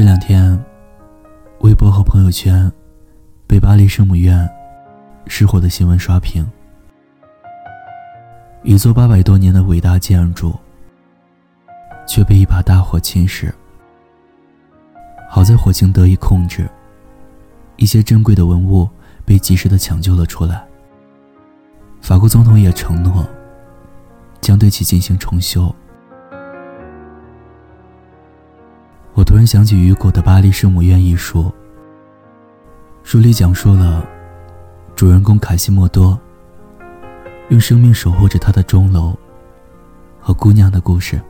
这两天，微博和朋友圈被巴黎圣母院失火的新闻刷屏。一座八百多年的伟大建筑，却被一把大火侵蚀。好在火情得以控制，一些珍贵的文物被及时的抢救了出来。法国总统也承诺，将对其进行重修。我突然想起雨果的《巴黎圣母院》一书，书里讲述了主人公卡西莫多用生命守护着他的钟楼和姑娘的故事。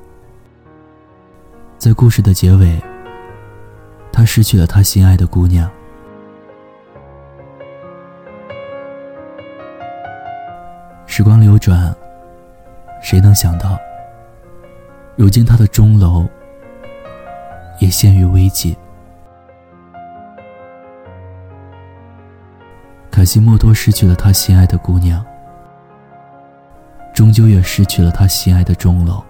在故事的结尾，他失去了他心爱的姑娘。时光流转，谁能想到，如今他的钟楼。也陷于危机。卡西莫多失去了他心爱的姑娘，终究也失去了他心爱的钟楼。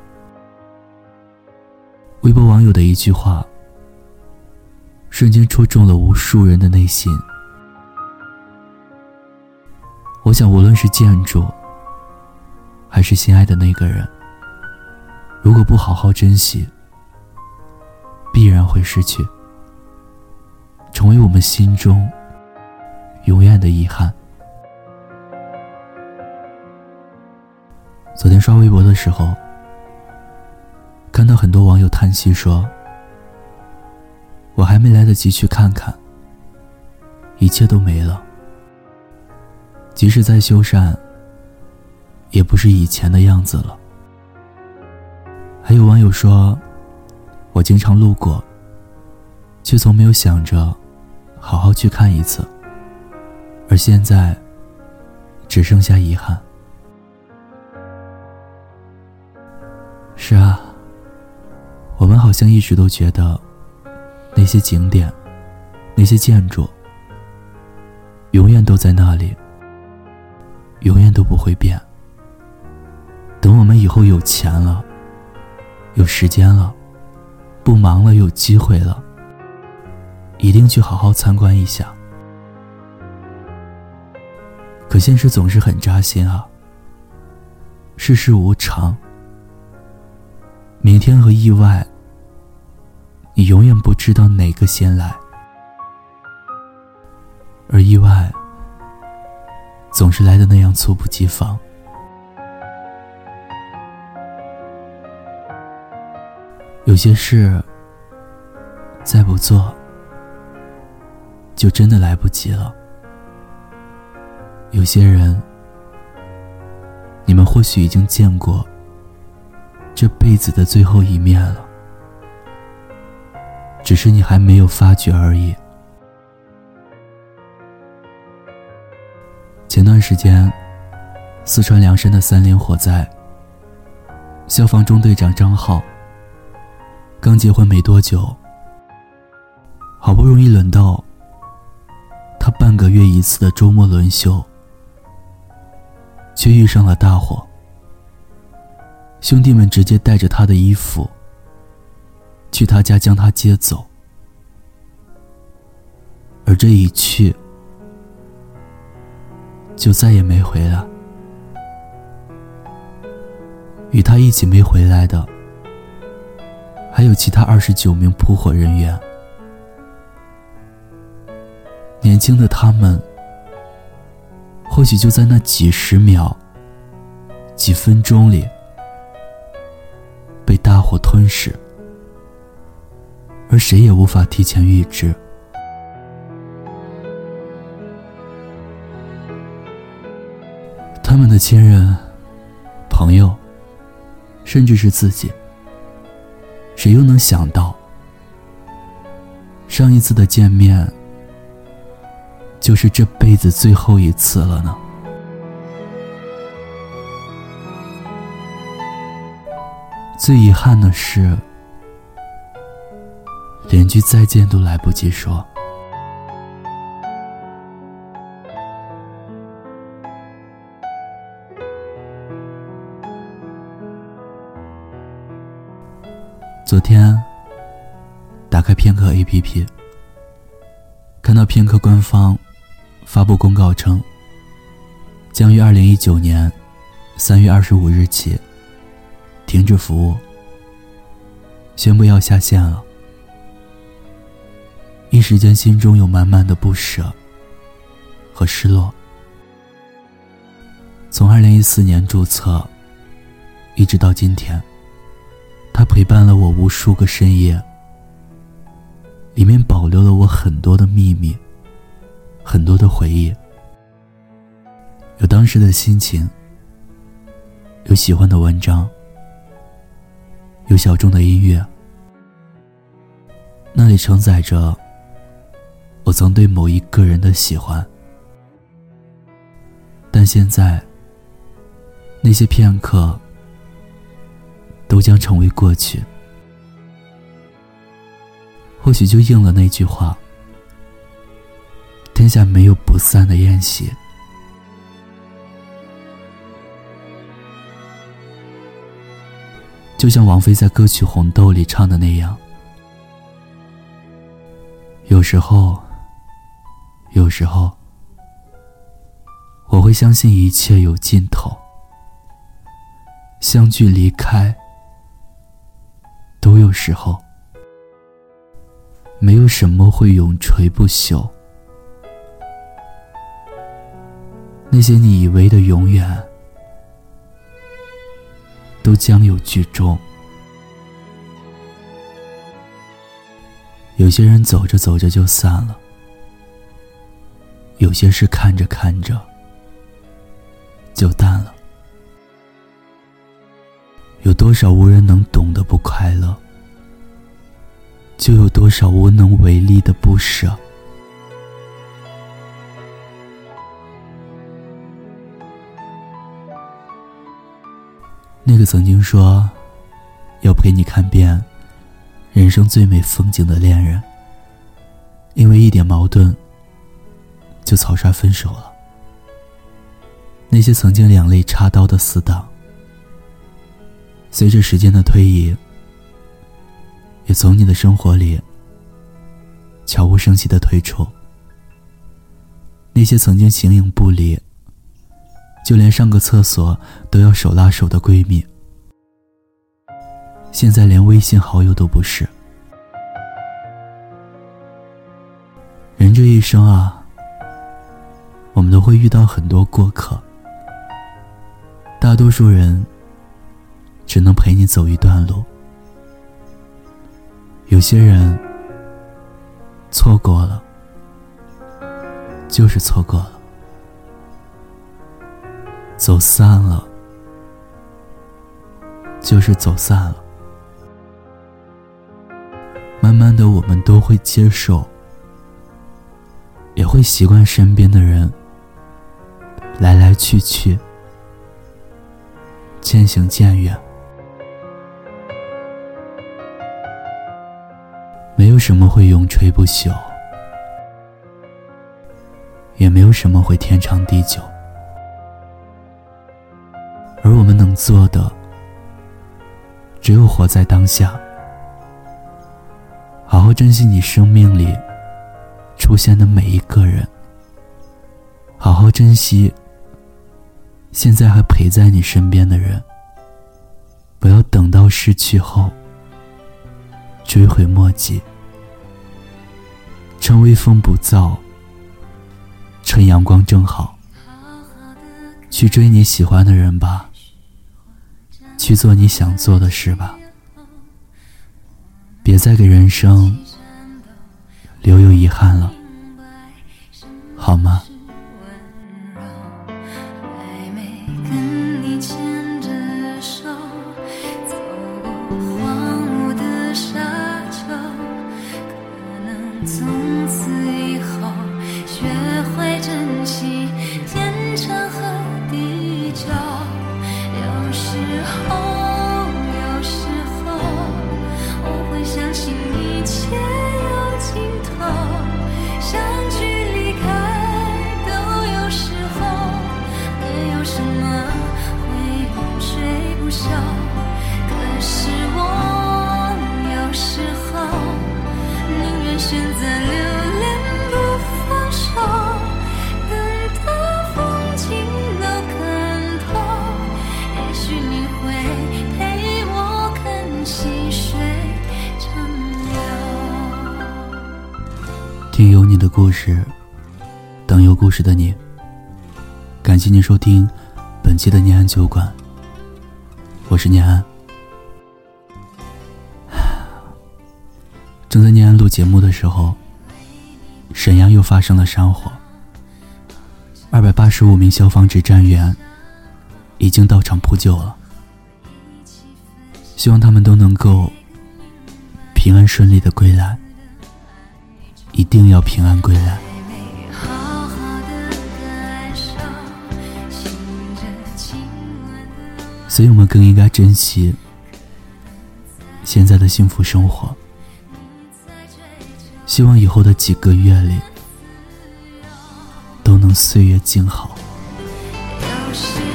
微博网友的一句话，瞬间戳中了无数人的内心。我想，无论是建筑，还是心爱的那个人，如果不好好珍惜，必然会失去，成为我们心中永远的遗憾。昨天刷微博的时候，看到很多网友叹息说：“我还没来得及去看看，一切都没了。即使再修缮，也不是以前的样子了。”还有网友说。我经常路过，却从没有想着好好去看一次。而现在，只剩下遗憾。是啊，我们好像一直都觉得，那些景点、那些建筑，永远都在那里，永远都不会变。等我们以后有钱了，有时间了。不忙了，有机会了，一定去好好参观一下。可现实总是很扎心啊。世事无常，明天和意外，你永远不知道哪个先来，而意外总是来的那样猝不及防。有些事再不做，就真的来不及了。有些人，你们或许已经见过这辈子的最后一面了，只是你还没有发觉而已。前段时间，四川凉山的三连火灾，消防中队长张浩。刚结婚没多久，好不容易轮到他半个月一次的周末轮休，却遇上了大火。兄弟们直接带着他的衣服去他家将他接走，而这一去就再也没回来。与他一起没回来的。还有其他二十九名扑火人员，年轻的他们，或许就在那几十秒、几分钟里被大火吞噬，而谁也无法提前预知。他们的亲人、朋友，甚至是自己。谁又能想到，上一次的见面就是这辈子最后一次了呢？最遗憾的是，连句再见都来不及说。昨天，打开片刻 APP，看到片刻官方发布公告称，将于二零一九年三月二十五日起停止服务，宣布要下线了。一时间，心中有满满的不舍和失落。从二零一四年注册，一直到今天，它陪伴了我无数个深夜，里面保留了我很多的秘密，很多的回忆，有当时的心情，有喜欢的文章，有小众的音乐，那里承载着。我曾对某一个人的喜欢，但现在，那些片刻都将成为过去。或许就应了那句话：“天下没有不散的宴席。”就像王菲在歌曲《红豆》里唱的那样，有时候。有时候，我会相信一切有尽头，相聚离开有时候，没有什么会永垂不朽。那些你以为的永远，都将有剧终。有些人走着走着就散了。有些事看着看着就淡了，有多少无人能懂的不快乐，就有多少无能为力的不舍。那个曾经说要陪你看遍人生最美风景的恋人，因为一点矛盾。就草率分手了。那些曾经两肋插刀的死党，随着时间的推移，也从你的生活里悄无声息的退出。那些曾经形影不离，就连上个厕所都要手拉手的闺蜜，现在连微信好友都不是。人这一生啊。我们都会遇到很多过客，大多数人只能陪你走一段路。有些人错过了，就是错过了；走散了，就是走散了。慢慢的，我们都会接受，也会习惯身边的人。来来去去，渐行渐远，什么会永垂不朽，也没有什么会天长地久。而我们能做的，只有活在当下，好好珍惜你生命里出现的每一个人，好好珍惜。现在还陪在你身边的人，不要等到失去后追悔莫及。趁微风不燥，趁阳光正好，去追你喜欢的人吧，去做你想做的事吧。别再给人生留有遗憾了，好吗？听有你的故事，等有故事的你。感谢您收听本期的念安酒馆，我是念安。正在念安录节目的时候，沈阳又发生了山火，二百八十五名消防指战员已经到场扑救了，希望他们都能够平安顺利的归来。一定要平安归来。所以我们更应该珍惜现在的幸福生活。希望以后的几个月里都能岁月静好。有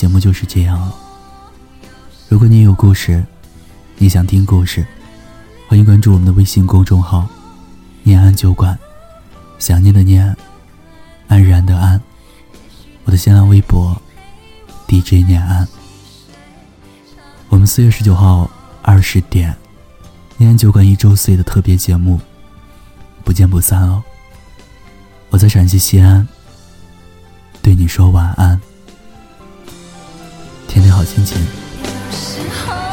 节目就是这样了。如果你有故事，你想听故事，欢迎关注我们的微信公众号“念安酒馆”，想念的念，安然的安。我的新浪微博 DJ 念安。我们四月十九号二十点，念安酒馆一周岁的特别节目，不见不散哦。我在陕西西安，对你说晚安。天天好心情。